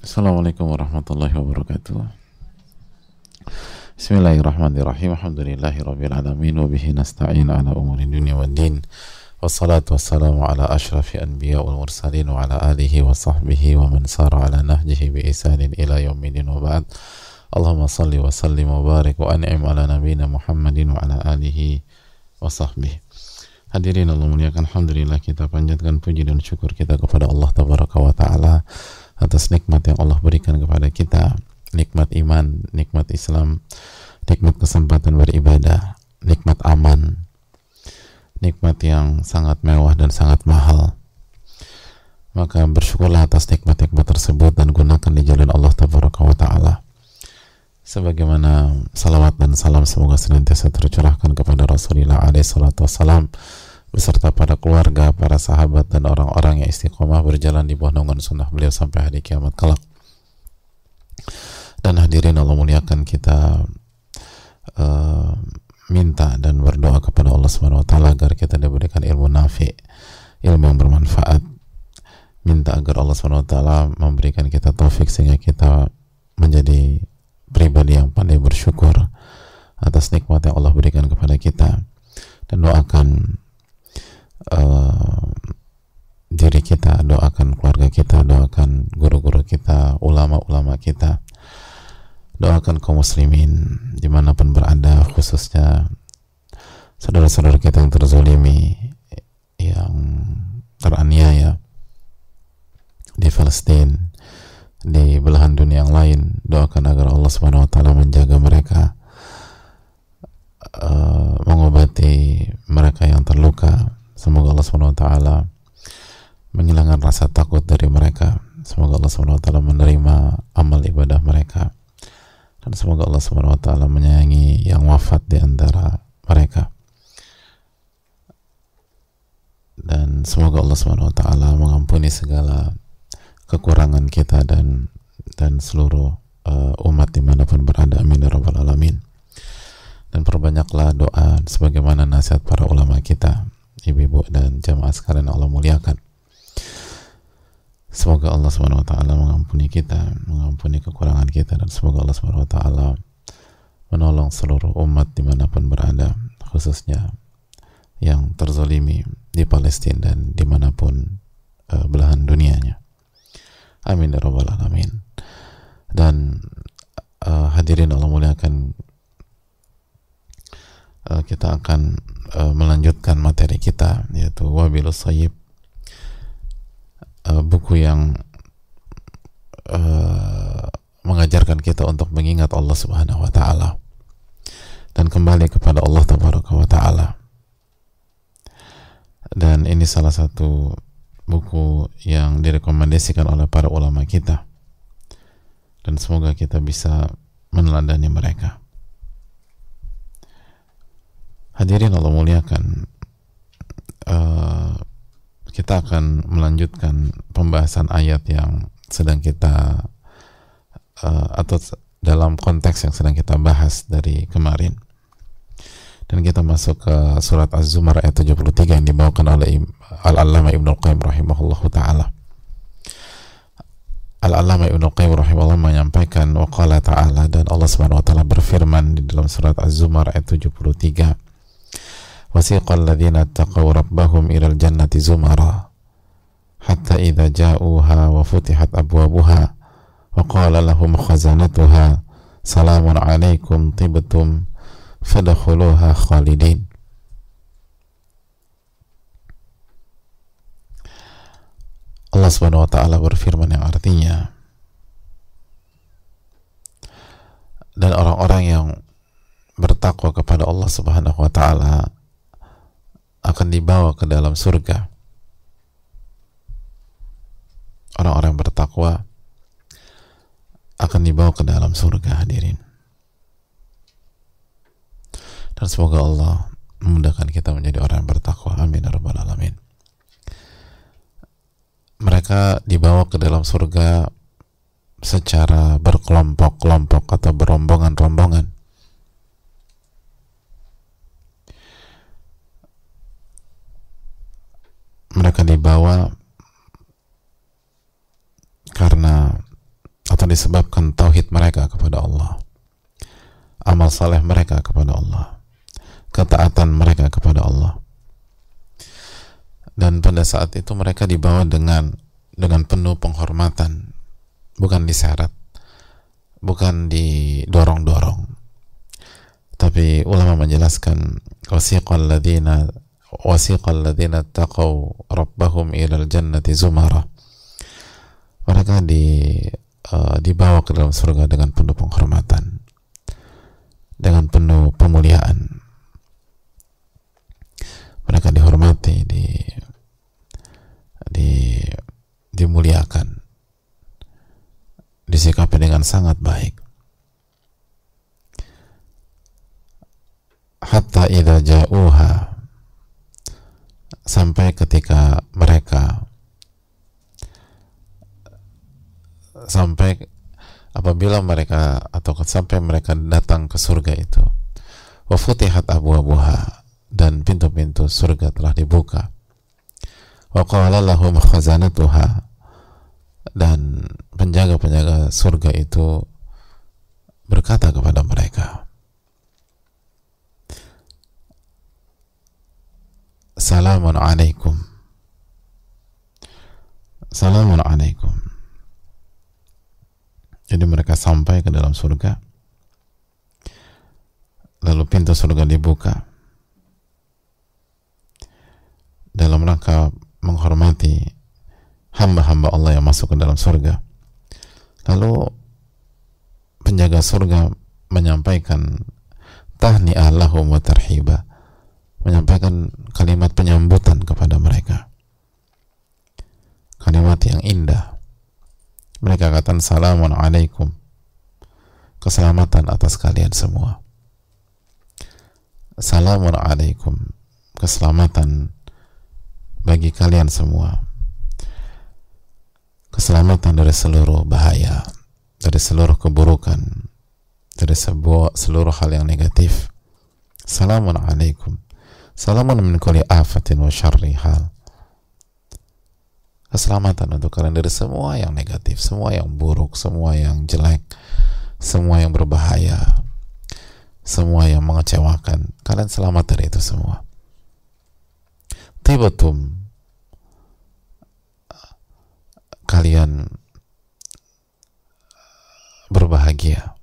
Assalamualaikum warahmatullahi wabarakatuh. Bismillahirrahmanirrahim. Alhamdulillahi rabbil alamin wa nasta'in ala umuri dunya wad din. Wassalatu wassalamu ala ashrafi anbiya wal mursalin wa ala alihi wa sahbihi wa man sara ala nahjihi bi isanin ila yaumidin wa ba'd. Allahumma salli wa sallim wa barik wa an'im ala nabina Muhammadin wa ala alihi wa sahbihi. Hadirin Allah muliakan Alhamdulillah kita panjatkan puji dan syukur kita kepada Allah Tabaraka wa Ta'ala atas nikmat yang Allah berikan kepada kita. Nikmat iman, nikmat Islam nikmat kesempatan beribadah nikmat aman nikmat yang sangat mewah dan sangat mahal. Maka bersyukurlah atas nikmat-nikmat tersebut dan gunakan di jalan Allah wa Ta'ala. Sebagaimana salawat dan salam semoga senantiasa tercurahkan kepada Rasulullah alaihi salatu wassalam beserta para keluarga, para sahabat dan orang-orang yang istiqomah berjalan di bawah naungan sunnah beliau sampai hari kiamat kelak. Dan hadirin Allah muliakan kita uh, minta dan berdoa kepada Allah Subhanahu wa taala agar kita diberikan ilmu nafi, ilmu yang bermanfaat. Minta agar Allah Subhanahu wa taala memberikan kita taufik sehingga kita menjadi pribadi yang pandai bersyukur atas nikmat yang Allah berikan kepada kita dan doakan diri kita, doakan keluarga kita, doakan guru-guru kita, ulama-ulama kita, doakan kaum muslimin di mana pun berada, khususnya saudara-saudara kita yang terzolimi, yang teraniaya di Palestina, di belahan dunia yang lain, doakan agar Allah Subhanahu Wa Taala menjaga mereka, uh, mengobati mereka yang terluka, Semoga Allah SWT menghilangkan rasa takut dari mereka. Semoga Allah SWT menerima amal ibadah mereka. Dan semoga Allah SWT menyayangi yang wafat di antara mereka. Dan semoga Allah SWT mengampuni segala kekurangan kita dan dan seluruh uh, umat di mana pun berada. Amin ya alamin. Dan perbanyaklah doa sebagaimana nasihat para ulama kita ibu-ibu dan jamaah sekalian Allah muliakan. Semoga Allah SWT mengampuni kita, mengampuni kekurangan kita, dan semoga Allah SWT menolong seluruh umat di mana pun berada, khususnya yang terzolimi di Palestina dan di mana pun uh, belahan dunianya. Amin ya rabbal alamin. Dan uh, hadirin Allah muliakan, uh, kita akan uh, melanjutkan materi kita yaitu Wabilus Sayyib uh, buku yang uh, mengajarkan kita untuk mengingat Allah Subhanahu wa taala dan kembali kepada Allah Tabaraka wa taala. Dan ini salah satu buku yang direkomendasikan oleh para ulama kita. Dan semoga kita bisa meneladani mereka. Hadirin Allah muliakan uh, kita akan melanjutkan pembahasan ayat yang sedang kita uh, atau dalam konteks yang sedang kita bahas dari kemarin. Dan kita masuk ke surat Az-Zumar ayat 73 yang dibawakan oleh Al-Allama Ibnu Qayyim rahimahullahu taala. Al-Allama Ibnu Qayyim rahimahullah menyampaikan waqala ta'ala dan Allah Subhanahu wa taala berfirman di dalam surat Az-Zumar ayat 73 وسيق الذين اتقوا ربهم إلى الجنة زمرا حتى إذا جاءوها وفتحت أبوابها وقال لهم خزنتها سلام عليكم طبتم فدخلوها خالدين Allah Subhanahu wa taala berfirman yang artinya dan orang-orang yang bertakwa kepada Allah Subhanahu wa taala akan dibawa ke dalam surga. Orang-orang bertakwa akan dibawa ke dalam surga hadirin. Dan semoga Allah memudahkan kita menjadi orang yang bertakwa. Amin ya rabbal alamin. Mereka dibawa ke dalam surga secara berkelompok-kelompok atau berombongan-rombongan mereka dibawa karena atau disebabkan tauhid mereka kepada Allah. Amal saleh mereka kepada Allah. Ketaatan mereka kepada Allah. Dan pada saat itu mereka dibawa dengan dengan penuh penghormatan. Bukan diseret bukan didorong-dorong. Tapi ulama menjelaskan wasiqal ladzina wasiqal ladzina taqaw rabbahum ilal jannati zumara mereka di uh, dibawa ke dalam surga dengan penuh penghormatan dengan penuh pemuliaan. Mereka dihormati di di dimuliakan disikapi dengan sangat baik. Hatta idza ja'uha sampai ketika mereka sampai apabila mereka atau sampai mereka datang ke surga itu wa futihat abwabuha dan pintu-pintu surga telah dibuka. Wa qala lahum khazanatuha dan penjaga-penjaga surga itu berkata kepada mereka Salamun alaikum. Salamun alaikum. Jadi mereka sampai ke dalam surga. Lalu pintu surga dibuka. Dalam rangka menghormati hamba-hamba Allah yang masuk ke dalam surga. Lalu penjaga surga menyampaikan tahni'ah lahum wa tarhiba menyampaikan kalimat penyambutan kepada mereka. Kalimat yang indah. Mereka katakan salamun alaikum. Keselamatan atas kalian semua. Salamun alaikum. Keselamatan bagi kalian semua. Keselamatan dari seluruh bahaya dari seluruh keburukan dari sebuah seluruh hal yang negatif. Salamun alaikum salamun min kulli afatin wa syarri hal. Keselamatan untuk kalian dari semua yang negatif semua yang buruk semua yang jelek semua yang berbahaya semua yang mengecewakan kalian selamat dari itu semua. Tibatum kalian berbahagia.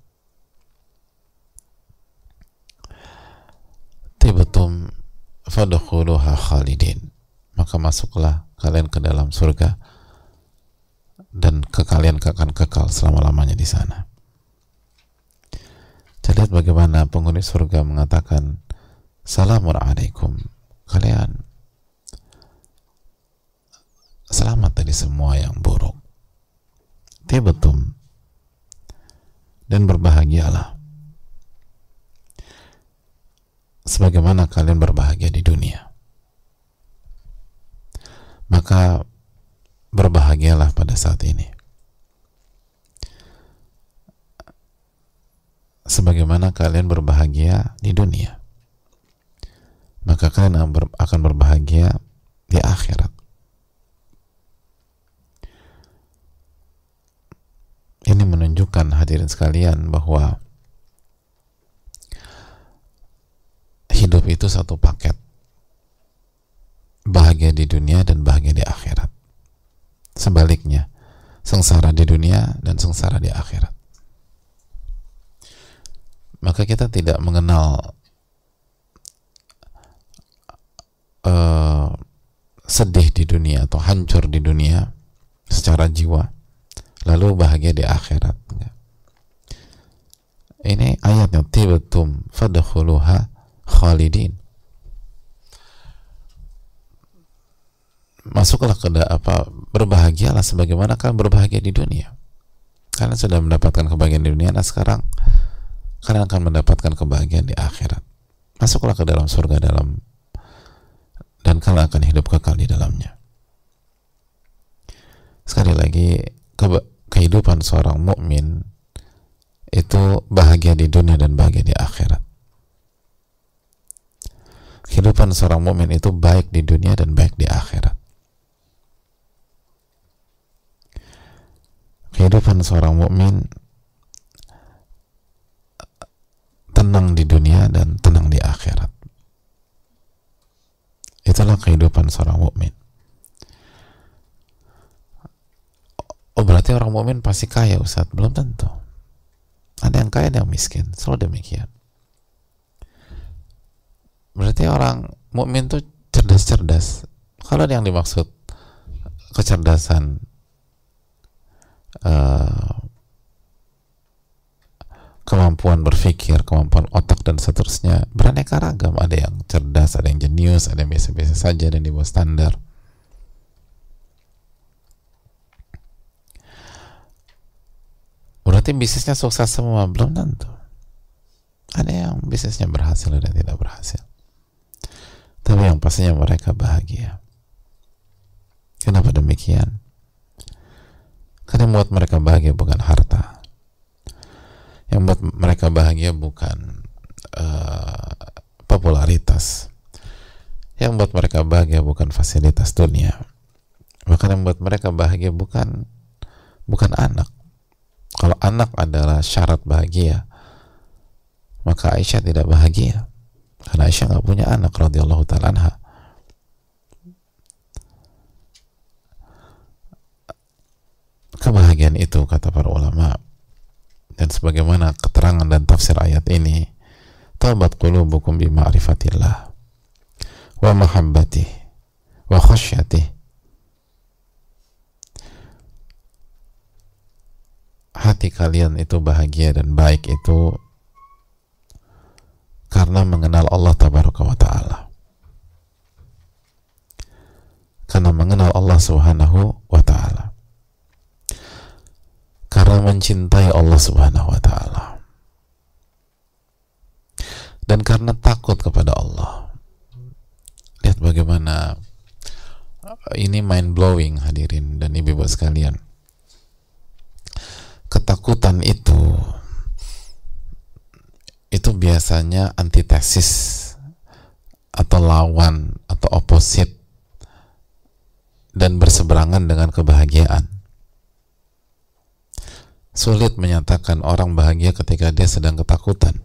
Tibatum fadakhuluha khalidin maka masuklah kalian ke dalam surga dan ke kalian akan kekal selama-lamanya di sana. Saya lihat bagaimana penghuni surga mengatakan Salamun alaikum kalian selamat dari semua yang buruk. Tibetum dan berbahagialah sebagaimana kalian berbahagia di dunia. Maka berbahagialah pada saat ini. Sebagaimana kalian berbahagia di dunia, maka kalian akan berbahagia di akhirat. Ini menunjukkan hadirin sekalian bahwa hidup itu satu paket. Bahagia di dunia dan bahagia di akhirat. Sebaliknya, sengsara di dunia dan sengsara di akhirat. Maka kita tidak mengenal uh, sedih di dunia atau hancur di dunia secara jiwa lalu bahagia di akhirat ini ayatnya tibatum fadakhuluha khalidin. Masuklah ke apa berbahagialah sebagaimana kalian berbahagia di dunia. Kalian sudah mendapatkan kebahagiaan di dunia nah sekarang kalian akan mendapatkan kebahagiaan di akhirat. Masuklah ke dalam surga dalam dan kalian akan hidup kekal di dalamnya. Sekali lagi kehidupan seorang mukmin itu bahagia di dunia dan bahagia di akhirat. Kehidupan seorang mukmin itu baik di dunia dan baik di akhirat. kehidupan seorang mukmin tenang di dunia dan tenang di akhirat. Itulah kehidupan seorang mukmin. Oh berarti orang mukmin pasti kaya Ustaz? Belum tentu. Ada yang kaya, ada yang miskin. Selalu demikian. Berarti orang mukmin tuh cerdas-cerdas. Kalau yang dimaksud kecerdasan uh, kemampuan berpikir, kemampuan otak dan seterusnya beraneka ragam. Ada yang cerdas, ada yang jenius, ada yang biasa-biasa saja dan di bawah standar. Berarti bisnisnya sukses semua belum tentu. Ada yang bisnisnya berhasil dan tidak berhasil. Tapi yang pastinya mereka bahagia. Kenapa demikian? Karena yang buat mereka bahagia bukan harta. Yang buat mereka bahagia bukan uh, popularitas. Yang buat mereka bahagia bukan fasilitas dunia. Bahkan yang buat mereka bahagia bukan bukan anak. Kalau anak adalah syarat bahagia, maka Aisyah tidak bahagia. Karena Aisyah nggak punya anak radhiyallahu taala anha. kebahagiaan itu kata para ulama dan sebagaimana keterangan dan tafsir ayat ini tabat qulubukum bi ma'rifatillah wa mahabbati wa khasyatih hati kalian itu bahagia dan baik itu karena mengenal Allah tabaraka wa taala karena mengenal Allah subhanahu wa ta'ala karena mencintai Allah Subhanahu wa taala. Dan karena takut kepada Allah. Lihat bagaimana uh, ini mind blowing hadirin dan ibu-ibu sekalian. Ketakutan itu itu biasanya antitesis atau lawan atau oposit dan berseberangan dengan kebahagiaan sulit menyatakan orang bahagia ketika dia sedang ketakutan.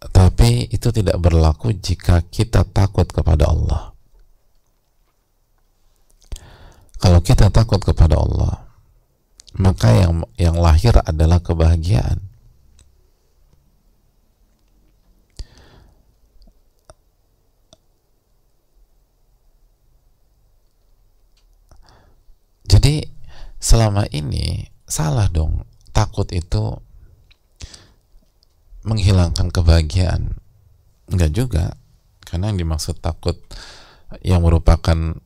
Tapi itu tidak berlaku jika kita takut kepada Allah. Kalau kita takut kepada Allah, maka yang yang lahir adalah kebahagiaan. Jadi selama ini salah dong takut itu menghilangkan kebahagiaan. Enggak juga. Karena yang dimaksud takut yang merupakan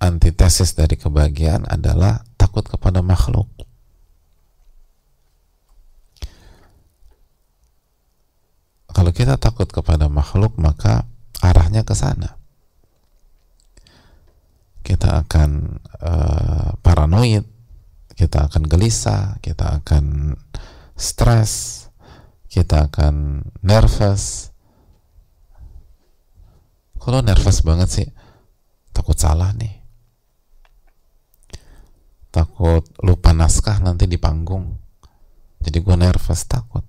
antitesis dari kebahagiaan adalah takut kepada makhluk. Kalau kita takut kepada makhluk, maka arahnya ke sana kita akan uh, paranoid, kita akan gelisah, kita akan stres, kita akan nervous. Kalau nervous banget sih, takut salah nih. Takut lupa naskah nanti di panggung. Jadi gue nervous, takut.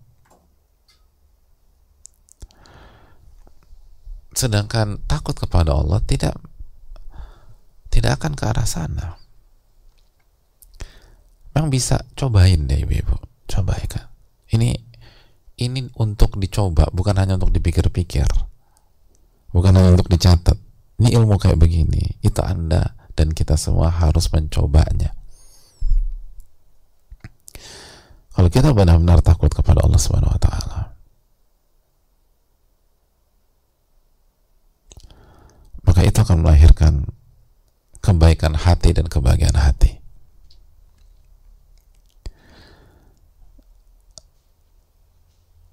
Sedangkan takut kepada Allah tidak tidak akan ke arah sana. Memang bisa cobain deh ibu-ibu, coba ya kan. Ini ini untuk dicoba, bukan hanya untuk dipikir-pikir, bukan hanya untuk dicatat. Ini ilmu kayak begini, itu anda dan kita semua harus mencobanya. Kalau kita benar-benar takut kepada Allah Subhanahu wa taala, maka itu akan melahirkan kebaikan hati dan kebahagiaan hati.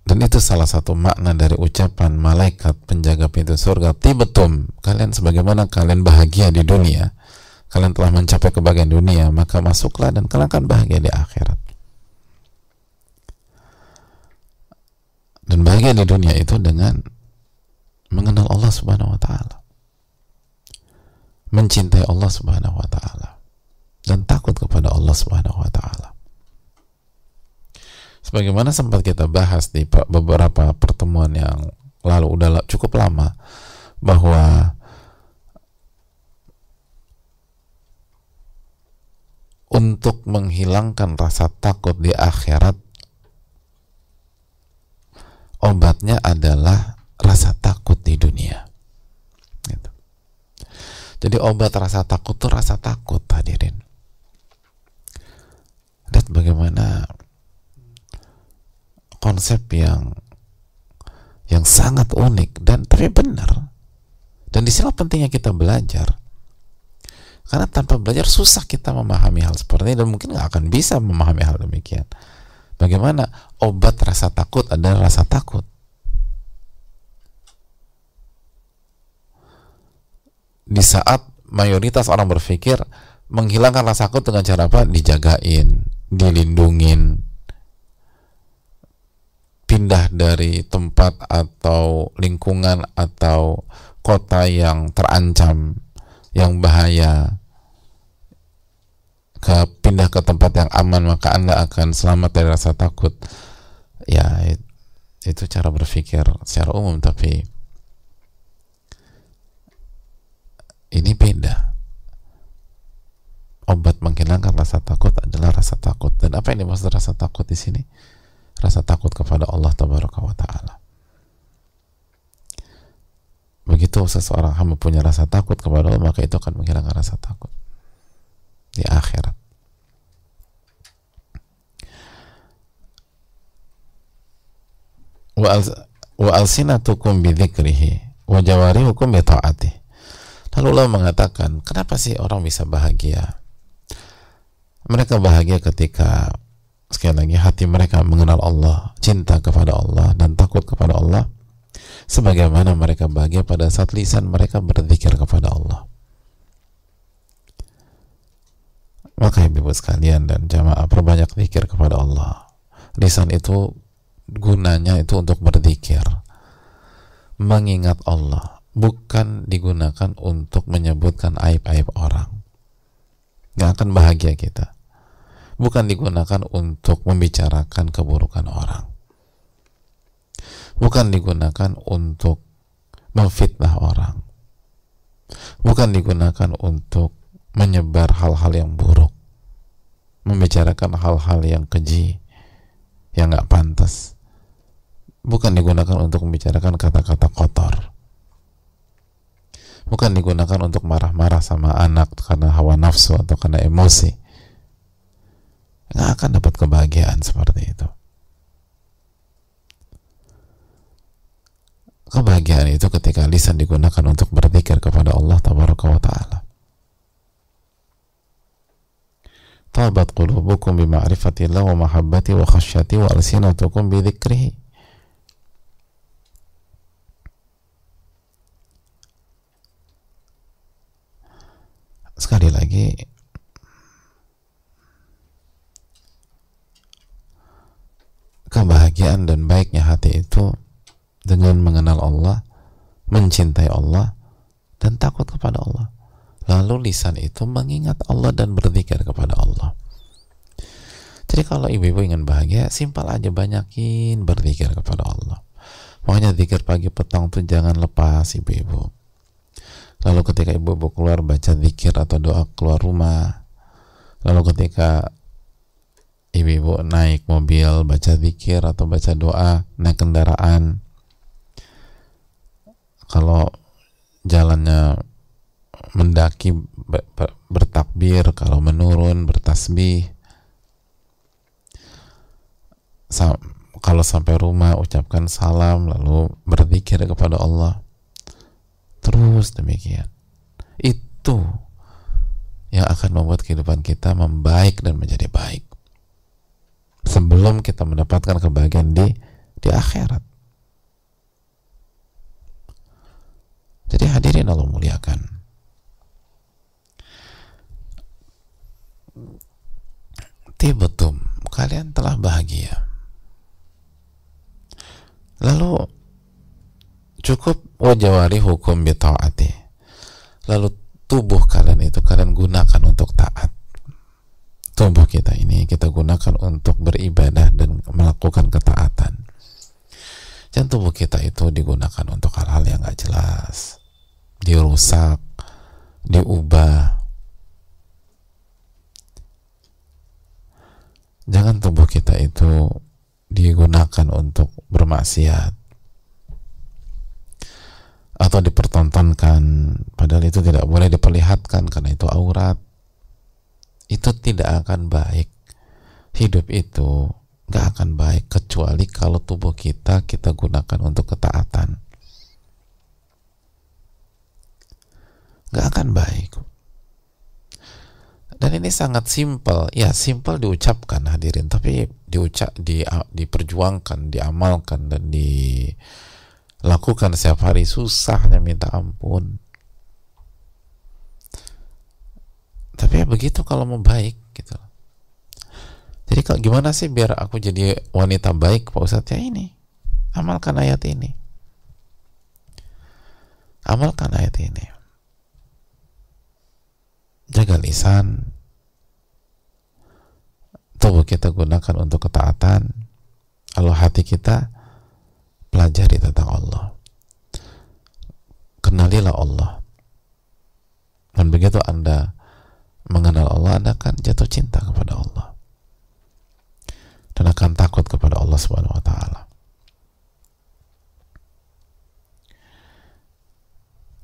Dan itu salah satu makna dari ucapan malaikat penjaga pintu surga. Tibetum, kalian sebagaimana kalian bahagia di dunia, kalian telah mencapai kebahagiaan dunia, maka masuklah dan kalian akan bahagia di akhirat. Dan bahagia di dunia itu dengan mengenal Allah Subhanahu wa taala mencintai Allah Subhanahu wa taala dan takut kepada Allah Subhanahu wa taala. Sebagaimana sempat kita bahas di beberapa pertemuan yang lalu udah cukup lama bahwa untuk menghilangkan rasa takut di akhirat obatnya adalah rasa takut di dunia. Jadi obat rasa takut tuh rasa takut hadirin. Lihat bagaimana konsep yang yang sangat unik dan tapi benar. Dan di sinilah pentingnya kita belajar. Karena tanpa belajar susah kita memahami hal seperti ini dan mungkin nggak akan bisa memahami hal demikian. Bagaimana obat rasa takut adalah rasa takut. Di saat mayoritas orang berpikir menghilangkan rasa takut dengan cara apa? Dijagain, dilindungin, pindah dari tempat atau lingkungan atau kota yang terancam, yang bahaya, ke pindah ke tempat yang aman maka anda akan selamat dari rasa takut ya itu cara berpikir secara umum tapi ini beda obat menghilangkan rasa takut adalah rasa takut dan apa yang dimaksud rasa takut di sini rasa takut kepada Allah wa taala begitu seseorang hamba punya rasa takut kepada Allah maka itu akan menghilangkan rasa takut di akhirat. Wa alsinatukum bidzikrihi wa jawarihukum bi ta'atih. Lalu Allah mengatakan, kenapa sih orang bisa bahagia? Mereka bahagia ketika sekali lagi hati mereka mengenal Allah, cinta kepada Allah dan takut kepada Allah sebagaimana mereka bahagia pada saat lisan mereka berzikir kepada Allah. Maka ibu sekalian dan jamaah perbanyak zikir kepada Allah. Lisan itu gunanya itu untuk berzikir. Mengingat Allah bukan digunakan untuk menyebutkan aib-aib orang. Gak akan bahagia kita. Bukan digunakan untuk membicarakan keburukan orang. Bukan digunakan untuk memfitnah orang. Bukan digunakan untuk menyebar hal-hal yang buruk membicarakan hal-hal yang keji yang nggak pantas bukan digunakan untuk membicarakan kata-kata kotor bukan digunakan untuk marah-marah sama anak karena hawa nafsu atau karena emosi. Nggak akan dapat kebahagiaan seperti itu. Kebahagiaan itu ketika lisan digunakan untuk berzikir kepada Allah tabaraka wa ta'ala. Tabat qulubukum bima'rifatillah wa mahabbati wa khasyati wa alsinatukum bidhikrihi sekali lagi kebahagiaan dan baiknya hati itu dengan mengenal Allah mencintai Allah dan takut kepada Allah Lalu lisan itu mengingat Allah dan berzikir kepada Allah. Jadi kalau ibu-ibu ingin bahagia, simpel aja banyakin berzikir kepada Allah. Makanya zikir pagi petang tuh jangan lepas ibu-ibu. Lalu ketika ibu-ibu keluar baca zikir atau doa keluar rumah. Lalu ketika ibu-ibu naik mobil baca zikir atau baca doa naik kendaraan. Kalau jalannya mendaki bertakbir kalau menurun bertasbih Sa kalau sampai rumah ucapkan salam lalu berzikir kepada Allah terus demikian. Itu yang akan membuat kehidupan kita membaik dan menjadi baik. Sebelum kita mendapatkan kebahagiaan di di akhirat. Jadi hadirin Allah muliakan. Tibetum kalian telah bahagia. Lalu cukup wajawari hukum bita'ati. Lalu tubuh kalian itu kalian gunakan untuk taat. Tubuh kita ini kita gunakan untuk beribadah dan melakukan ketaatan. Dan tubuh kita itu digunakan untuk hal-hal yang gak jelas. Dirusak diubah. Jangan tubuh kita itu digunakan untuk bermaksiat atau dipertontonkan. Padahal itu tidak boleh diperlihatkan karena itu aurat. Itu tidak akan baik. Hidup itu gak akan baik kecuali kalau tubuh kita kita gunakan untuk ketaatan. Gak akan baik. Dan ini sangat simpel. Ya simpel diucapkan hadirin tapi diucap di diperjuangkan diamalkan dan dilakukan setiap hari. Susahnya minta ampun. Tapi ya begitu kalau mau baik gitu. Jadi kalau gimana sih biar aku jadi wanita baik Pak Ustadz? Ya ini. Amalkan ayat ini. Amalkan ayat ini. Jaga lisan. Tubuh kita gunakan untuk ketaatan. Lalu hati kita pelajari tentang Allah kenalilah Allah dan begitu anda mengenal Allah anda akan jatuh cinta kepada Allah dan akan takut kepada Allah subhanahu wa ta'ala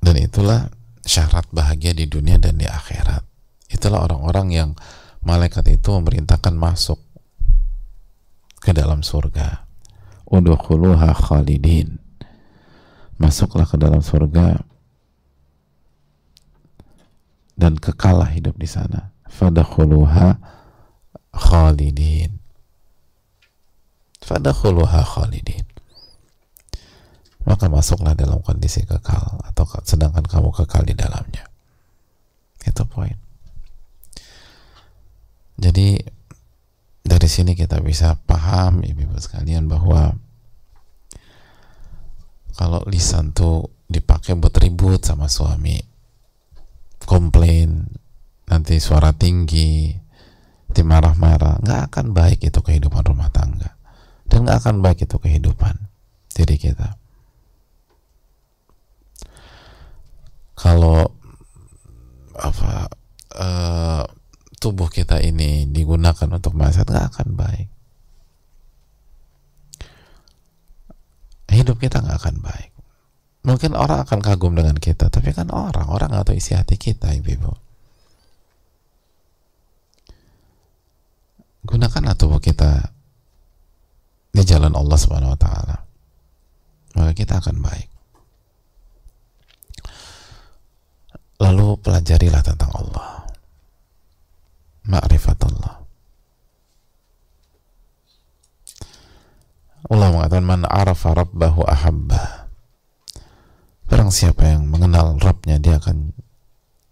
dan itulah syarat bahagia di dunia dan di akhirat. Itulah orang-orang yang malaikat itu memerintahkan masuk ke dalam surga. Udkhuluha khalidin. Masuklah ke dalam surga dan kekalah hidup di sana. Fadakhuluha khalidin. Fadakhuluha khalidin maka masuklah dalam kondisi kekal atau sedangkan kamu kekal di dalamnya itu poin jadi dari sini kita bisa paham ibu-ibu sekalian bahwa kalau lisan tuh dipakai buat ribut sama suami komplain nanti suara tinggi dimarah-marah nggak akan baik itu kehidupan rumah tangga. Dan nggak akan baik itu kehidupan diri kita. Kalau apa uh, tubuh kita ini digunakan untuk maksiat nggak akan baik. Hidup kita nggak akan baik. Mungkin orang akan kagum dengan kita tapi kan orang orang atau isi hati kita ibu-ibu. Gunakanlah tubuh kita di jalan Allah Subhanahu wa taala maka kita akan baik. Lalu pelajarilah tentang Allah. Ma'rifat Allah. Allah mengatakan man arafa rabbahu ahabba. Barang siapa yang mengenal Rabbnya dia akan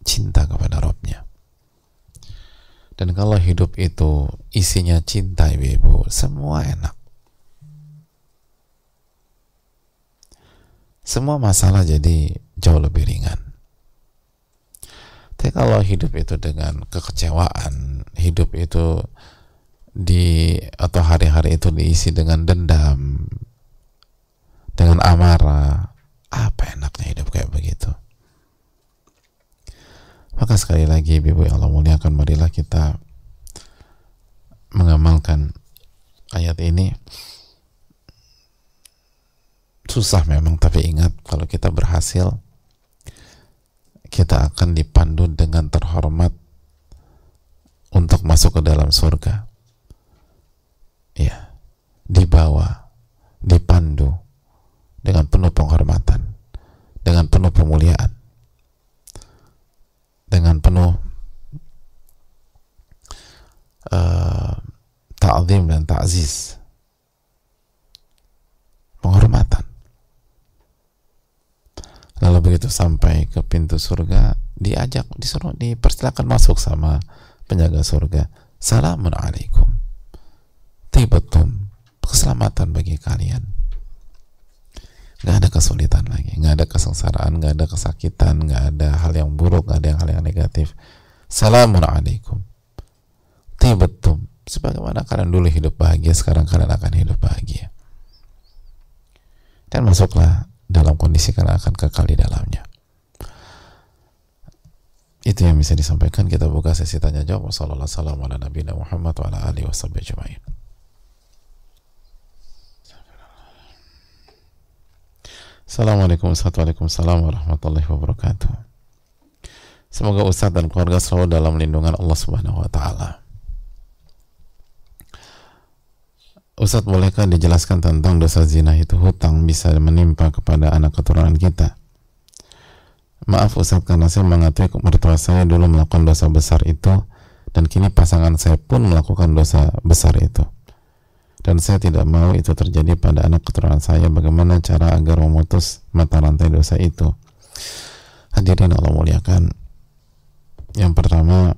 cinta kepada Rabbnya. Dan kalau hidup itu isinya cinta ibu-ibu, semua enak. Semua masalah jadi jauh lebih ringan. Tapi kalau hidup itu dengan kekecewaan, hidup itu di atau hari-hari itu diisi dengan dendam, dengan amarah, apa enaknya hidup kayak begitu? Maka sekali lagi Ibu yang Allah muliakan marilah kita mengamalkan ayat ini susah memang tapi ingat kalau kita berhasil kita akan dipandu dengan terhormat untuk masuk ke dalam surga. Ya, dibawa, dipandu dengan penuh penghormatan, dengan penuh pemuliaan, dengan penuh uh, ta'zim dan ta'ziz. Penghormatan. Lalu begitu sampai ke pintu surga, diajak, disuruh, dipersilakan masuk sama penjaga surga. Salamun alaikum. Tibatum. Keselamatan bagi kalian. Gak ada kesulitan lagi. Gak ada kesengsaraan nggak ada kesakitan nggak ada hal yang buruk nggak ada hal yang negatif Assalamualaikum tibetum sebagaimana kalian dulu hidup bahagia sekarang kalian akan hidup bahagia dan masuklah dalam kondisi kalian akan kekal di dalamnya itu yang bisa disampaikan kita buka sesi tanya jawab wassalamualaikum warahmatullahi wabarakatuh Assalamualaikum warahmatullahi wabarakatuh. Semoga Ustadz dan keluarga selalu dalam lindungan Allah Subhanahu wa taala. Ustadz bolehkah dijelaskan tentang dosa zina itu hutang bisa menimpa kepada anak keturunan kita? Maaf Ustadz karena saya mengetahui mertua saya dulu melakukan dosa besar itu dan kini pasangan saya pun melakukan dosa besar itu dan saya tidak mau itu terjadi pada anak keturunan saya. Bagaimana cara agar memutus mata rantai dosa itu? Hadirin Allah muliakan. Yang pertama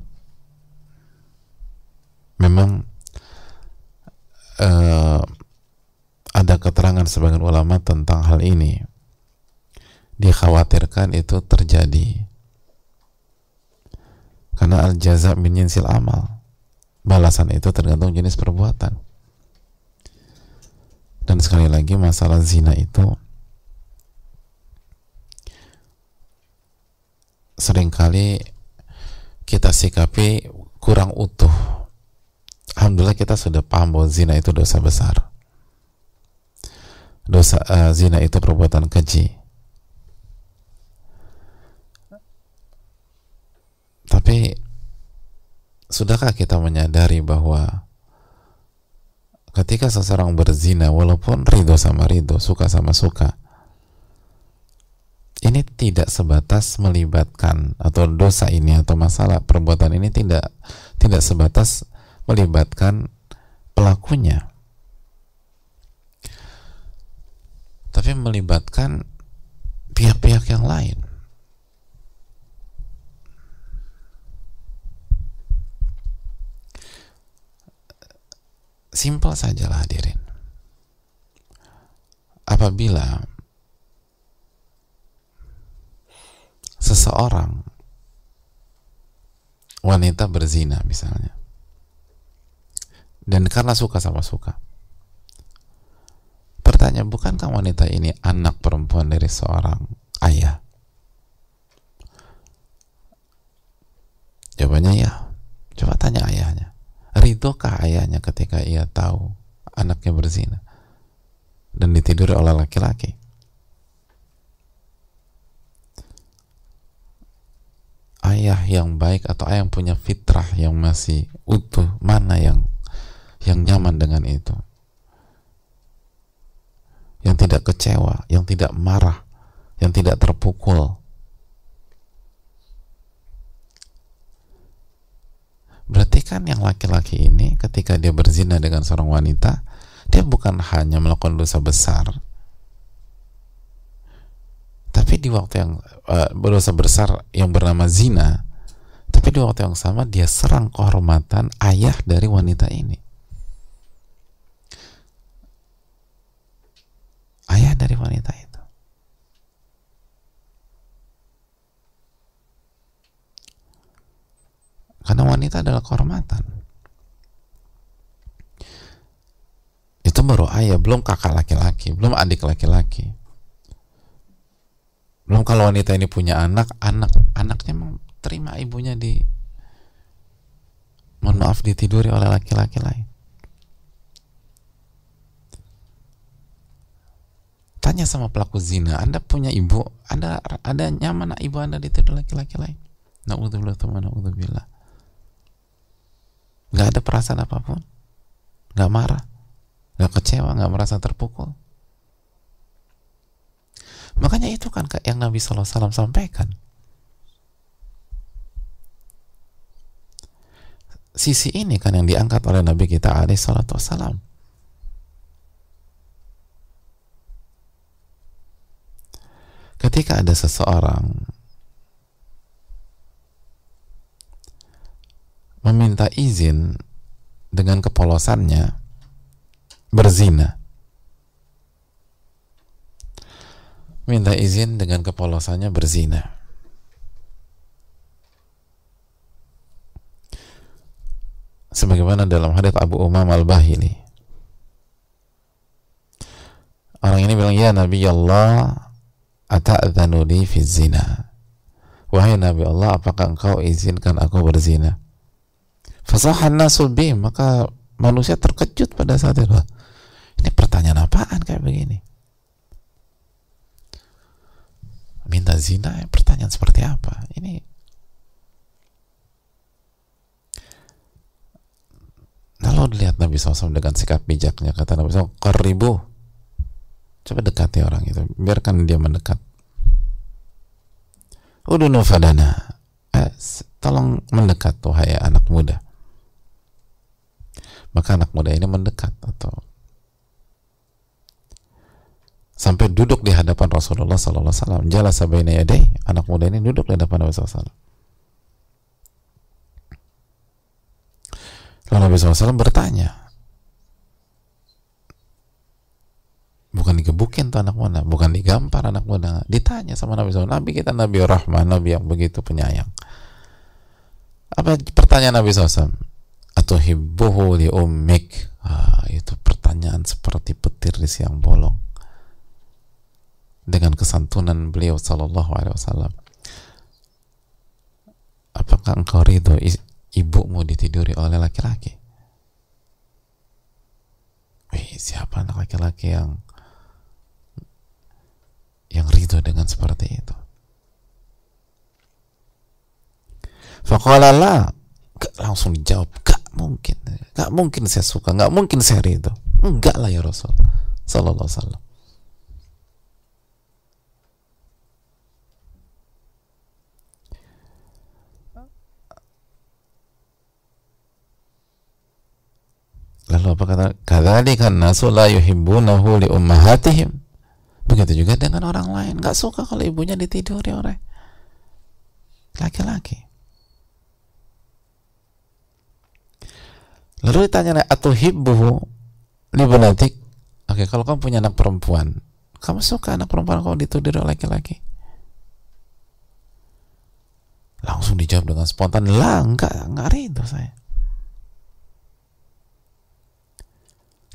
memang uh, ada keterangan sebagian ulama tentang hal ini. Dikhawatirkan itu terjadi. Karena al jaza min amal. Balasan itu tergantung jenis perbuatan dan sekali lagi masalah zina itu sering kali kita sikapi kurang utuh. Alhamdulillah kita sudah paham bahwa zina itu dosa besar. Dosa uh, zina itu perbuatan keji. Tapi sudahkah kita menyadari bahwa ketika seseorang berzina walaupun ridho sama ridho suka sama suka ini tidak sebatas melibatkan atau dosa ini atau masalah. Perbuatan ini tidak tidak sebatas melibatkan pelakunya. Tapi melibatkan pihak-pihak yang lain Simpel saja lah hadirin. Apabila seseorang wanita berzina misalnya dan karena suka sama suka pertanyaan bukankah wanita ini anak perempuan dari seorang ayah? Jawabannya ya coba tanya ayahnya ridhokah ayahnya ketika ia tahu anaknya berzina dan ditiduri oleh laki-laki? Ayah yang baik atau ayah yang punya fitrah yang masih utuh mana yang yang nyaman dengan itu? Yang tidak kecewa yang tidak marah yang tidak terpukul Berarti kan yang laki-laki ini ketika dia berzina dengan seorang wanita, dia bukan hanya melakukan dosa besar, tapi di waktu yang uh, berdosa besar yang bernama zina, tapi di waktu yang sama dia serang kehormatan ayah dari wanita ini. Ayah dari wanita itu. Karena wanita adalah kehormatan. Itu baru ayah, belum kakak laki-laki, belum adik laki-laki. Belum kalau wanita ini punya anak, anak anaknya mau terima ibunya di mohon maaf ditiduri oleh laki-laki lain. Tanya sama pelaku zina, Anda punya ibu, Anda ada nyaman ibu Anda ditidur laki-laki lain? Nauzubillah, nauzubillah nggak ada perasaan apa pun. Nggak marah. Nggak kecewa nggak merasa terpukul. Makanya itu kan yang Nabi SAW sampaikan. Sisi ini kan yang diangkat oleh Nabi kita alaihissalam ketika ada seseorang meminta izin dengan kepolosannya berzina minta izin dengan kepolosannya berzina. Sebagaimana dalam hadits Abu Umam al-Bahili. Orang ini bilang, "Ya Nabi Allah, ata'dzanu li fi zina?" Wahai Nabi Allah, apakah engkau izinkan aku berzina? Fasahan nasul bim, maka manusia terkejut pada saat itu. Ini pertanyaan apaan kayak begini? minta zina pertanyaan seperti apa? Ini lalu lihat Nabi SAW dengan sikap bijaknya kata Nabi SAW keribu coba dekati orang itu biarkan dia mendekat. Udunu fadana. Eh, tolong mendekat tuh hai anak muda maka anak muda ini mendekat atau sampai duduk di hadapan Rasulullah Sallallahu Alaihi Wasallam. Jala sabaina anak muda ini duduk di hadapan Nabi SAW. Lalu Nabi SAW bertanya, bukan digebukin tuh anak muda, bukan digampar anak muda, ditanya sama Nabi SAW. Nabi kita Nabi Rahman, Nabi yang begitu penyayang. Apa pertanyaan Nabi SAW? Atau hibbuhu li ummik? Ah, itu pertanyaan seperti petir di siang bolong. Dengan kesantunan beliau sallallahu alaihi wasallam. Apakah engkau ridho ibumu ditiduri oleh laki-laki? Wih, siapa anak laki-laki yang yang ridho dengan seperti itu? Faqala la. Langsung dijawab mungkin gak mungkin saya suka gak mungkin saya ridho enggak lah ya Rasul sallallahu wasallam Lalu apa kata? Kadzalika nasu la yuhibbunahu li ummahatihim. Begitu juga dengan orang lain, nggak suka kalau ibunya ditiduri oleh laki-laki. Lalu ditanya atau hibbuhu li banatik. Oke, kalau kamu punya anak perempuan, kamu suka anak perempuan kalau ditiduri oleh laki-laki? Langsung dijawab dengan spontan, lah enggak, enggak rindu saya.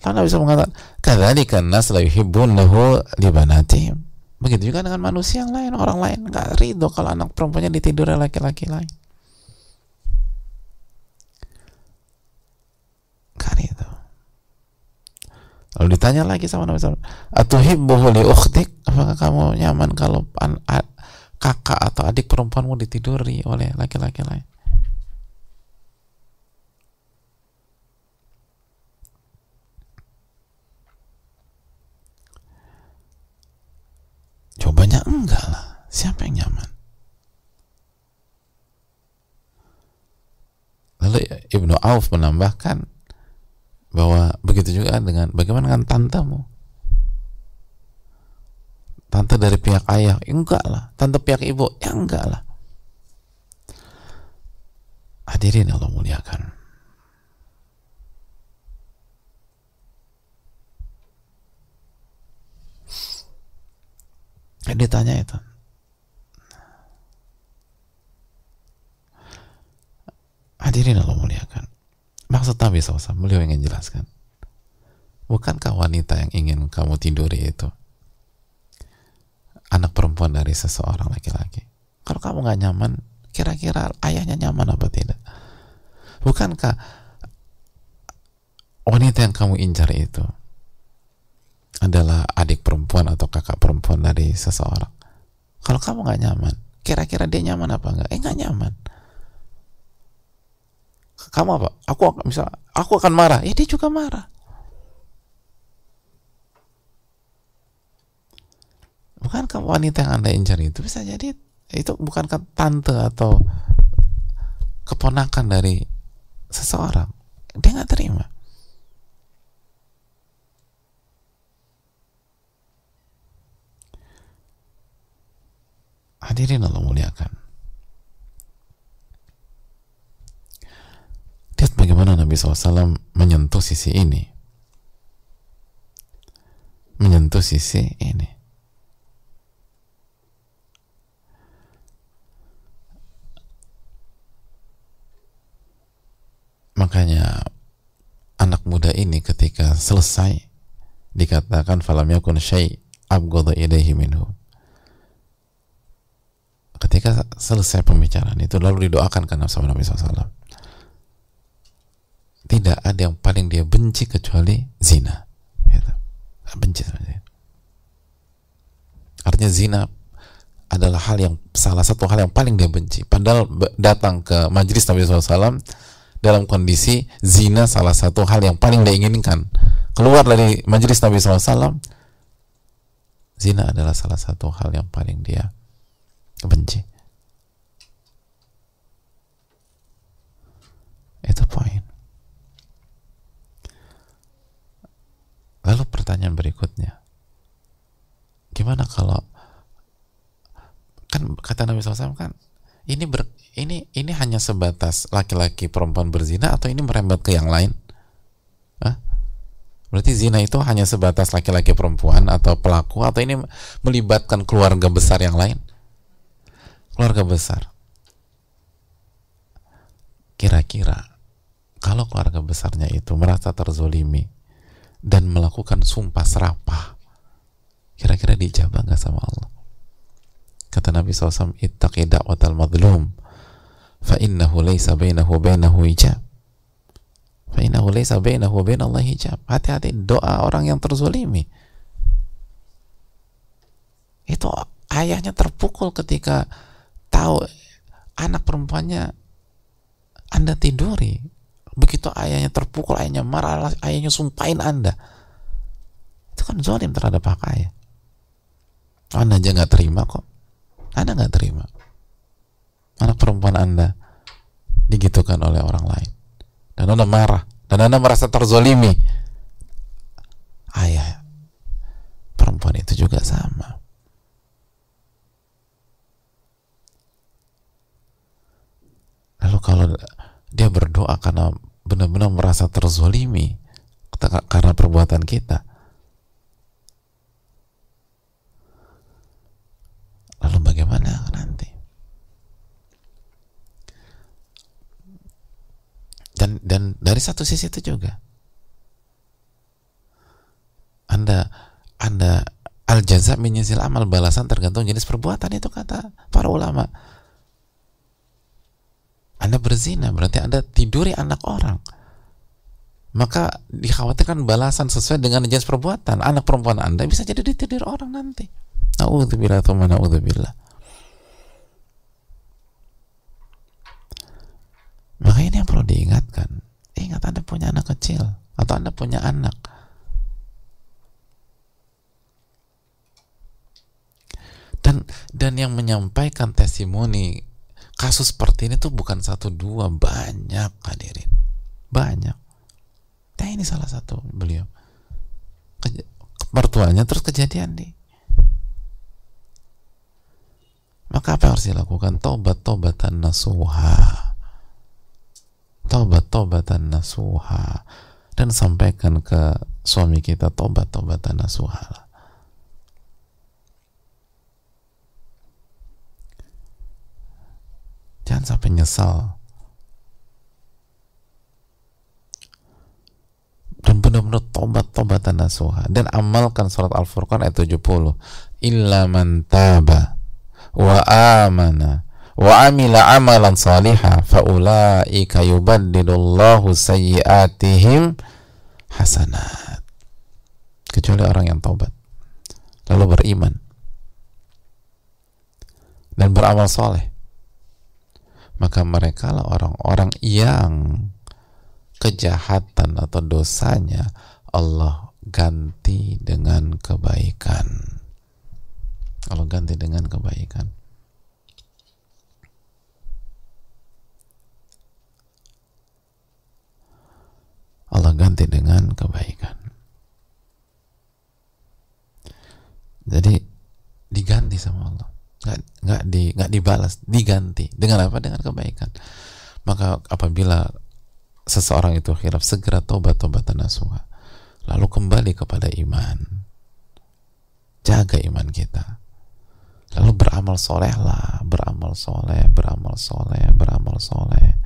Karena bisa mengatakan, kadzalika nas la yuhibbunahu li banatihim. Begitu juga dengan manusia yang lain, orang lain nggak ridho kalau anak perempuannya ditidur laki-laki lain. Nggak ridho. Lalu ditanya lagi sama Nabi SAW, Atuhibbuhu li? Apakah kamu nyaman kalau kakak atau adik perempuanmu ditiduri oleh laki-laki lain? Jawabannya enggak lah. Siapa yang nyaman? Lalu Ibnu Auf menambahkan bahwa begitu juga dengan bagaimana dengan tantemu? Tante dari pihak ayah, enggak lah. Tante pihak ibu, ya enggak lah. Hadirin Allah muliakan. Dia ditanya itu. Hadirin Allah muliakan. Maksud Nabi SAW, beliau ingin jelaskan. Bukankah wanita yang ingin kamu tiduri itu anak perempuan dari seseorang laki-laki? Kalau kamu nggak nyaman, kira-kira ayahnya nyaman apa tidak? Bukankah wanita yang kamu incar itu adalah adik perempuan atau kakak perempuan dari seseorang. Kalau kamu nggak nyaman, kira-kira dia nyaman apa enggak? Eh nggak nyaman. Kamu apa? Aku misal aku akan marah, ya dia juga marah. Bukankah wanita yang anda incar itu bisa jadi itu bukankah tante atau keponakan dari seseorang? Dia nggak terima. Hadirin Allah muliakan. Lihat bagaimana Nabi SAW menyentuh sisi ini. Menyentuh sisi ini. Makanya anak muda ini ketika selesai dikatakan falam yakun syai' abghadha ilaihi minhu. Ketika selesai pembicaraan itu lalu didoakan karena sama Nabi SAW tidak ada yang paling dia benci kecuali zina. Gitu. benci saja artinya zina adalah hal yang salah satu hal yang paling dia benci. Padahal datang ke majlis Nabi SAW dalam kondisi zina salah satu hal yang paling dia inginkan. Keluar dari majelis Nabi SAW zina adalah salah satu hal yang paling dia benci. Itu poin lalu pertanyaan berikutnya gimana kalau kan kata Nabi SAW kan ini ber, ini ini hanya sebatas laki-laki perempuan berzina atau ini merembet ke yang lain? Hah? Berarti zina itu hanya sebatas laki-laki perempuan atau pelaku atau ini melibatkan keluarga besar yang lain? Keluarga besar. Kira-kira kalau keluarga besarnya itu merasa terzolimi dan melakukan sumpah serapah, kira-kira dijabah nggak sama Allah? Kata Nabi SAW, ittaqi da'watal madlum fa innahu laysa bainahu bainahu hijab. Fa innahu laysa bainahu Allah hijab. Hati-hati doa orang yang terzolimi. Itu ayahnya terpukul ketika tahu anak perempuannya anda tiduri begitu ayahnya terpukul ayahnya marah ayahnya sumpahin anda itu kan zolim terhadap hak ayah anda aja nggak terima kok anda nggak terima anak perempuan Anda digitukan oleh orang lain. Dan Anda marah. Dan Anda merasa terzolimi. Ayah perempuan itu juga sama. Lalu kalau dia berdoa karena benar-benar merasa terzolimi karena perbuatan kita, lalu bagaimana nanti? dan dan dari satu sisi itu juga. Anda anda al jaza menyisir amal balasan tergantung jenis perbuatan itu kata para ulama anda berzina berarti anda tiduri anak orang maka dikhawatirkan balasan sesuai dengan jenis perbuatan anak perempuan anda bisa jadi ditidur orang nanti Na'udzubillah atau na'udzubillah Maka ini yang perlu diingatkan. Ingat Anda punya anak kecil atau Anda punya anak. Dan dan yang menyampaikan testimoni kasus seperti ini tuh bukan satu dua banyak hadirin banyak. Nah ini salah satu beliau. Ke, mertuanya terus kejadian nih. Maka apa yang harus dilakukan? Tobat, tobatan nasuha tobat-tobatan nasuha dan sampaikan ke suami kita tobat-tobatan nasuha jangan sampai nyesal. Dan benar-benar tobat-tobatan nasuha. Dan amalkan surat Al-Furqan ayat 70 illa man taba wa amana wa amila amalan saliha faulaika yubaddilullahu sayyiatihim hasanat. Kecuali orang yang taubat lalu beriman dan beramal soleh maka mereka lah orang-orang yang kejahatan atau dosanya Allah ganti dengan kebaikan. Allah ganti dengan kebaikan. Allah ganti dengan kebaikan. Jadi diganti sama Allah, nggak nggak di nggak dibalas, diganti. Dengan apa? Dengan kebaikan. Maka apabila seseorang itu khilaf segera tobat tobatan nasuha, lalu kembali kepada iman, jaga iman kita, lalu beramal soleh lah, beramal soleh, beramal soleh, beramal soleh.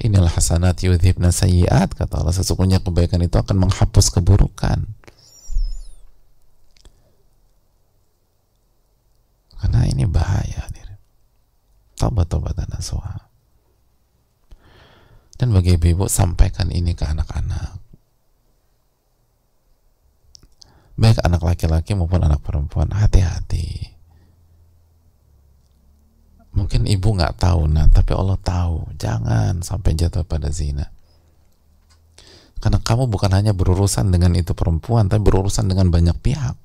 Inilah hasanat yudhibna sayyiat kata Allah. Sesungguhnya kebaikan itu akan menghapus keburukan. Karena ini bahaya. Tobat-tobat dan nasuha. Dan bagi ibu sampaikan ini ke anak-anak. Baik anak laki-laki maupun anak perempuan, hati-hati mungkin ibu nggak tahu nah tapi Allah tahu jangan sampai jatuh pada zina karena kamu bukan hanya berurusan dengan itu perempuan tapi berurusan dengan banyak pihak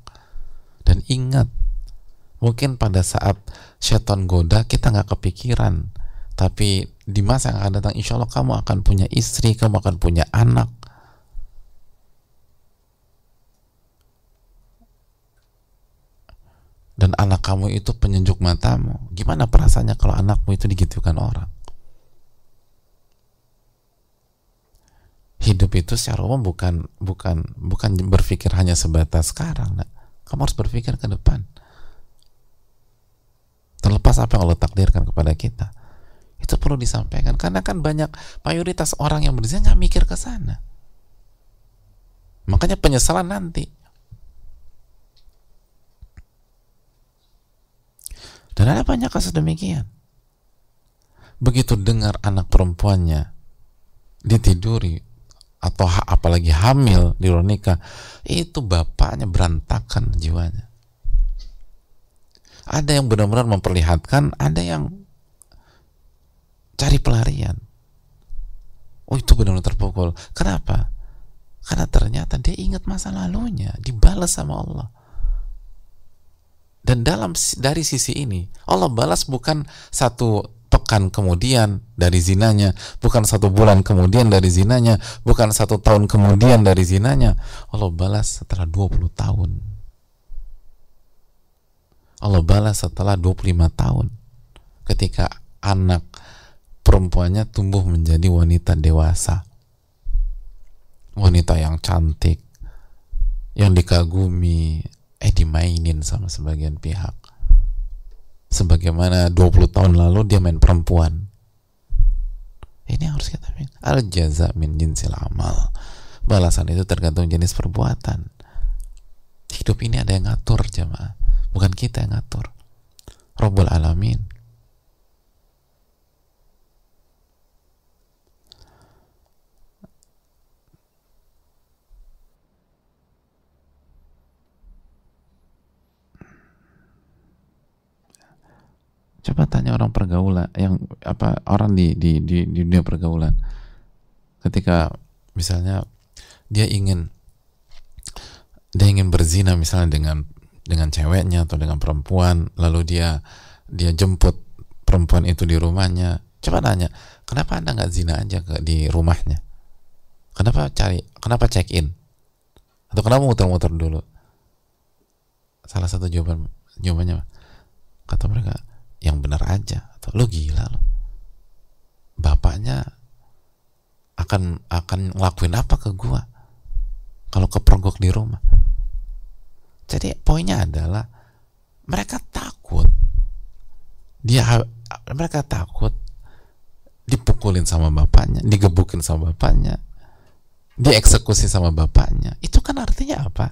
dan ingat mungkin pada saat setan goda kita nggak kepikiran. Tapi di masa yang akan datang insya Allah kamu akan punya istri kamu akan punya anak. Dan anak kamu itu penyejuk matamu. Gimana perasaannya kalau anakmu itu digitukan orang? Hidup itu secara umum bukan bukan bukan berpikir hanya sebatas sekarang nah. kamu harus berpikir ke depan terlepas apa yang Allah takdirkan kepada kita itu perlu disampaikan karena kan banyak mayoritas orang yang berzina nggak mikir ke sana makanya penyesalan nanti Dan ada banyak kasus demikian. Begitu dengar anak perempuannya ditiduri atau apalagi hamil di luar nikah, itu bapaknya berantakan jiwanya. Ada yang benar-benar memperlihatkan, ada yang cari pelarian. Oh itu benar-benar terpukul. Kenapa? Karena ternyata dia ingat masa lalunya, dibalas sama Allah. Dan dalam dari sisi ini Allah balas bukan satu pekan kemudian dari zinanya, bukan satu bulan kemudian dari zinanya, bukan satu tahun kemudian dari zinanya. Allah balas setelah 20 tahun. Allah balas setelah 25 tahun. Ketika anak perempuannya tumbuh menjadi wanita dewasa. Wanita yang cantik, yang dikagumi, eh dimainin sama sebagian pihak. Sebagaimana 20 tahun lalu dia main perempuan. Ini harus kita main al jaza min jinsil amal. Balasan itu tergantung jenis perbuatan. Hidup ini ada yang ngatur jemaah bukan kita yang ngatur Rabbul Alamin Coba tanya orang pergaulan yang apa orang di di di, di dunia pergaulan. Ketika misalnya dia ingin dia ingin berzina misalnya dengan dengan ceweknya atau dengan perempuan lalu dia dia jemput perempuan itu di rumahnya. Coba tanya kenapa anda nggak zina aja ke di rumahnya? Kenapa cari kenapa check in? Atau kenapa muter-muter dulu? Salah satu jawaban jawabannya kata mereka yang benar aja. Atau lo gila lo bapaknya akan akan ngelakuin apa ke gua? Kalau kepergok di rumah jadi poinnya adalah mereka takut. Dia mereka takut dipukulin sama bapaknya digebukin sama bapaknya dieksekusi sama bapaknya. Itu kan artinya apa?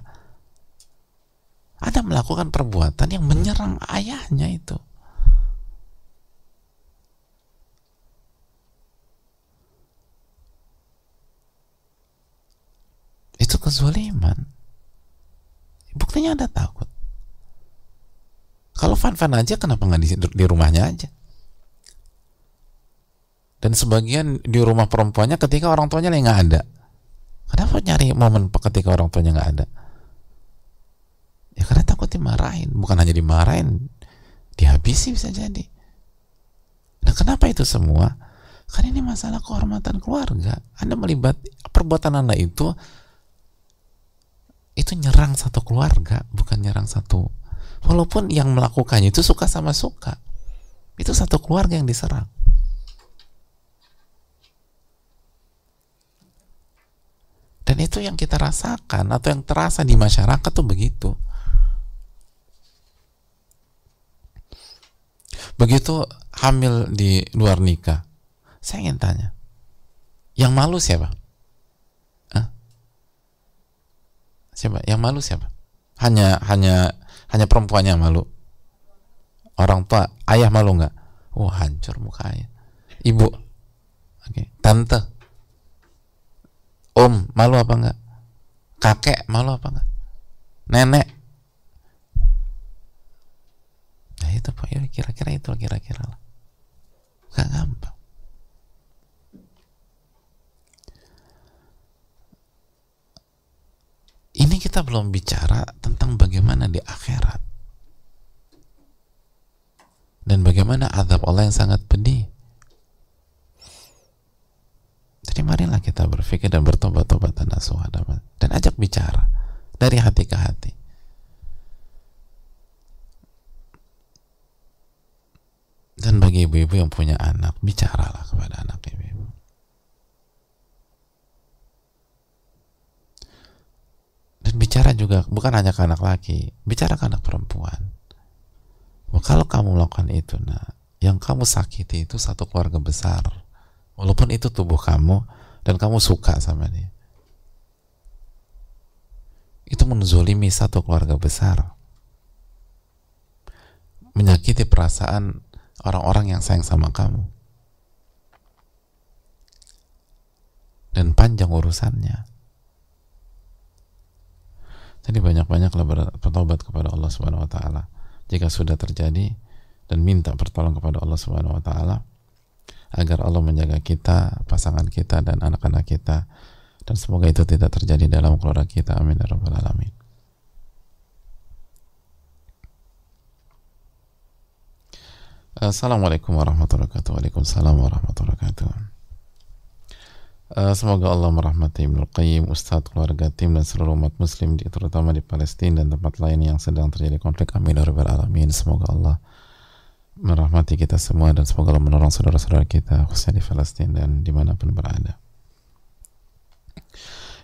Ada melakukan perbuatan yang menyerang ayahnya itu. Itu kezaliman buktinya anda takut kalau fan-fan aja kenapa nggak di, di rumahnya aja? Dan sebagian di rumah perempuannya ketika orang tuanya lagi nggak ada. Kenapa nyari momen ketika orang tuanya nggak ada? Ya karena takut dimarahin. Bukan hanya dimarahin dihabisi bisa jadi. Nah kenapa itu semua? Karena ini masalah kehormatan keluarga. Anda melibat perbuatan anda itu itu nyerang satu keluarga bukan nyerang satu. Walaupun yang melakukannya itu suka sama suka. Itu satu keluarga yang diserang. Dan itu yang kita rasakan atau yang terasa di masyarakat tuh begitu. Begitu hamil di luar nikah saya ingin tanya Yang malu siapa? Hah? Siapa? Yang malu siapa? Hanya hanya hanya perempuannya malu. Orang tua, ayah malu nggak? Wah, oh, hancur muka ayah. Ibu, oke, okay. tante, om, malu apa enggak? Kakek, malu apa enggak? Nenek, nah itu pak, kira-kira itu kira-kira lah. Gak gampang. Ini kita belum bicara tentang bagaimana di akhirat. Dan bagaimana azab Allah yang sangat pedih. Jadi marilah kita berpikir dan bertobat-tobat dan dan ajak bicara dari hati ke hati. Dan bagi ibu-ibu yang punya anak, bicaralah kepada anak ibu-ibu. Bicara juga bukan hanya ke anak laki, bicara ke anak perempuan. Kalau kamu melakukan itu, nah, yang kamu sakiti itu satu keluarga besar. Walaupun itu tubuh kamu dan kamu suka sama dia. Itu menzolimi satu keluarga besar. Menyakiti perasaan orang-orang yang sayang sama kamu. Dan panjang urusannya. Jadi banyak-banyaklah bertobat kepada Allah Subhanahu wa taala jika sudah terjadi dan minta pertolongan kepada Allah Subhanahu wa taala agar Allah menjaga kita, pasangan kita dan anak-anak kita dan semoga itu tidak terjadi dalam keluarga kita. Amin ya rabbal alamin. Assalamualaikum warahmatullahi wabarakatuh. Waalaikumsalam warahmatullahi wabarakatuh. Uh, semoga Allah merahmati Ibnu Qayyim, Ustadz, keluarga, tim, dan seluruh umat muslim, di, terutama di Palestina dan tempat lain yang sedang terjadi konflik. Amin. Ya alamin. Semoga Allah merahmati kita semua dan semoga Allah menolong saudara-saudara kita, khususnya di Palestina dan di mana pun berada.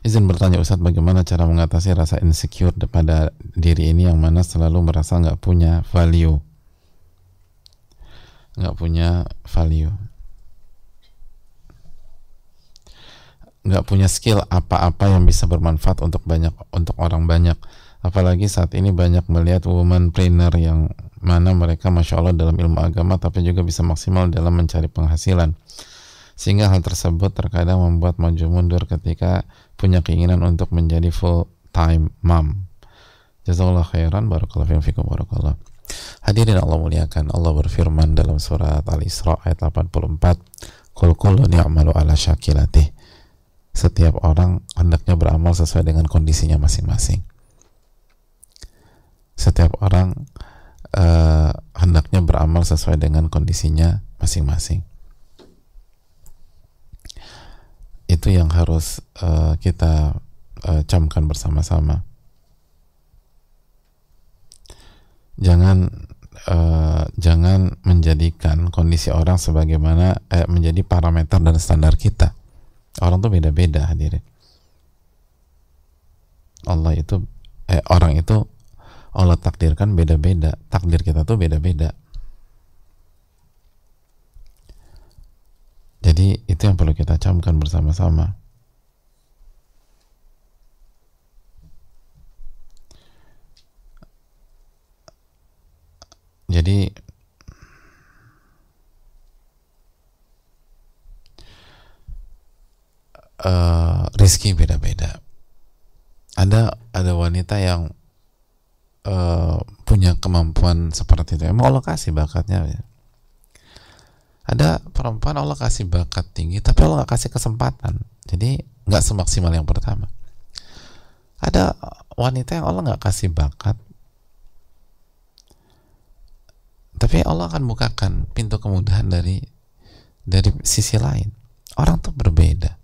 Izin bertanya Ustadz, bagaimana cara mengatasi rasa insecure pada diri ini yang mana selalu merasa nggak punya value, nggak punya value nggak punya skill apa-apa yang bisa bermanfaat untuk banyak untuk orang banyak. Apalagi saat ini banyak melihat woman trainer yang mana mereka masya Allah dalam ilmu agama tapi juga bisa maksimal dalam mencari penghasilan. Sehingga hal tersebut terkadang membuat maju mundur ketika punya keinginan untuk menjadi full time mom. Jazakallah khairan. Barakallahu barakallah hadirin Allah muliakan Allah berfirman dalam surat Al-Isra ayat 84 Qul kullu ni'malu ala syakilatih setiap orang hendaknya beramal sesuai dengan kondisinya masing-masing. Setiap orang uh, hendaknya beramal sesuai dengan kondisinya masing-masing. Itu yang harus uh, kita uh, camkan bersama-sama. Jangan uh, jangan menjadikan kondisi orang sebagaimana eh, menjadi parameter dan standar kita Orang tuh beda-beda hadirin. Allah itu eh, orang itu Allah takdirkan beda-beda. Takdir kita tuh beda-beda. Jadi itu yang perlu kita camkan bersama-sama. Jadi uh, rizki beda-beda. Ada ada wanita yang uh, punya kemampuan seperti itu. Emang Allah kasih bakatnya. Ya. Ada perempuan Allah kasih bakat tinggi, tapi Allah nggak kasih kesempatan. Jadi nggak semaksimal yang pertama. Ada wanita yang Allah nggak kasih bakat, tapi Allah akan bukakan pintu kemudahan dari dari sisi lain. Orang tuh berbeda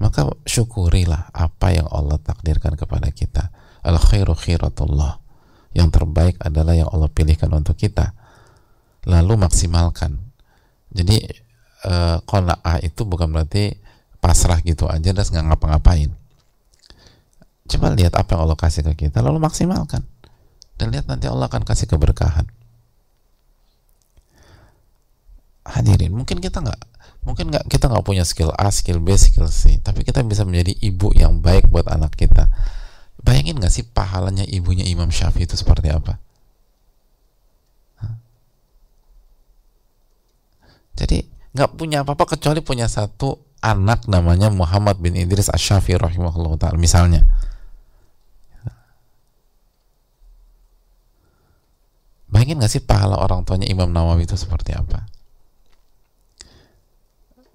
maka syukurilah apa yang Allah takdirkan kepada kita. Al khairu khairatullah yang terbaik adalah yang Allah pilihkan untuk kita. Lalu maksimalkan. Jadi eh, kona'ah itu bukan berarti pasrah gitu aja dan nggak ngapa-ngapain. Coba lihat apa yang Allah kasih ke kita lalu maksimalkan. Dan lihat nanti Allah akan kasih keberkahan. Hadirin mungkin kita nggak mungkin nggak kita nggak punya skill A, skill B, skill C, tapi kita bisa menjadi ibu yang baik buat anak kita. Bayangin nggak sih pahalanya ibunya Imam Syafi'i itu seperti apa? Jadi nggak punya apa-apa kecuali punya satu anak namanya Muhammad bin Idris Asyafi rahimahullah taala misalnya. Bayangin nggak sih pahala orang tuanya Imam Nawawi itu seperti apa?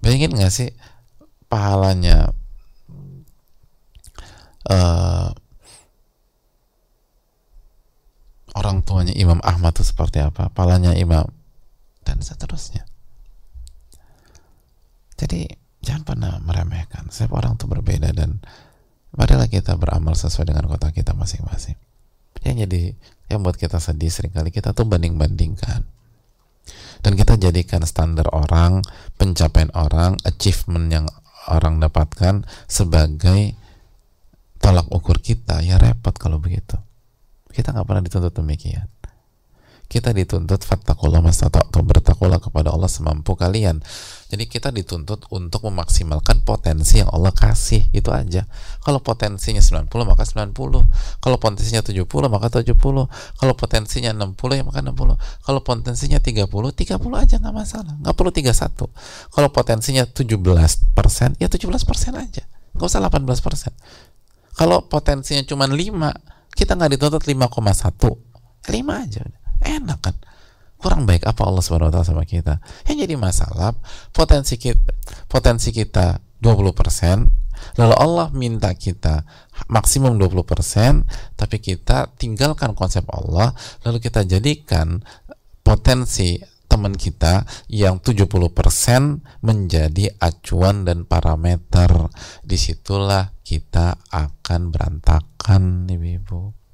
Bayangin nggak sih pahalanya uh, orang tuanya Imam Ahmad itu seperti apa? Pahalanya Imam dan seterusnya. Jadi jangan pernah meremehkan. Setiap orang itu berbeda dan marilah kita beramal sesuai dengan kota kita masing-masing. Yang jadi yang buat kita sedih sering kali kita tuh banding-bandingkan. Dan kita jadikan standar orang, pencapaian orang, achievement yang orang dapatkan sebagai tolak ukur kita. Ya repot kalau begitu. Kita nggak pernah dituntut demikian kita dituntut fattakullah atau bertakwalah kepada Allah semampu kalian. Jadi kita dituntut untuk memaksimalkan potensi yang Allah kasih itu aja. Kalau potensinya 90 maka 90. Kalau potensinya 70 maka 70. Kalau potensinya 60 ya maka 60. Kalau potensinya 30 30 aja nggak masalah. Nggak perlu 31. Kalau potensinya 17% ya 17% aja. Nggak usah 18%. Kalau potensinya cuma 5 kita nggak dituntut 5,1 5 aja enak kan kurang baik apa Allah Subhanahu wa taala sama kita? Yang jadi masalah potensi kita potensi kita 20% lalu Allah minta kita maksimum 20% tapi kita tinggalkan konsep Allah lalu kita jadikan potensi teman kita yang 70% menjadi acuan dan parameter. Di situlah kita akan berantakan ibu-ibu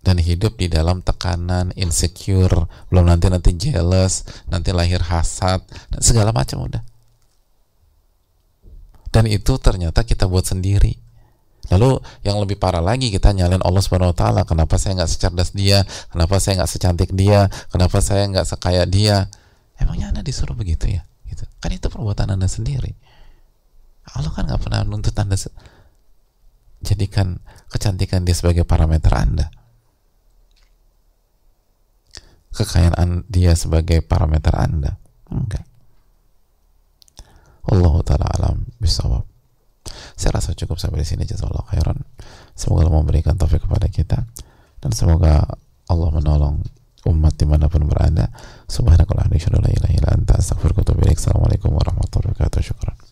dan hidup di dalam tekanan, insecure, belum nanti nanti jealous, nanti lahir hasad, dan segala macam udah. Dan itu ternyata kita buat sendiri. Lalu yang lebih parah lagi kita nyalain Allah Subhanahu Wa Taala. Kenapa saya nggak secerdas dia? Kenapa saya nggak secantik dia? Kenapa saya nggak sekaya dia? Emangnya anda disuruh begitu ya? Gitu. Kan itu perbuatan anda sendiri. Allah kan nggak pernah nuntut anda jadikan kecantikan dia sebagai parameter anda kekayaan dia sebagai parameter Anda. Enggak. Allah taala alam bisawab. Saya rasa cukup sampai di sini jazakallahu khairan. Semoga Allah memberikan taufik kepada kita dan semoga Allah menolong umat di mana pun berada. Subhanakallahumma wa bihamdika la ilaha illa anta astaghfiruka wa atubu ilaik. Assalamualaikum warahmatullahi wabarakatuh. Syukran.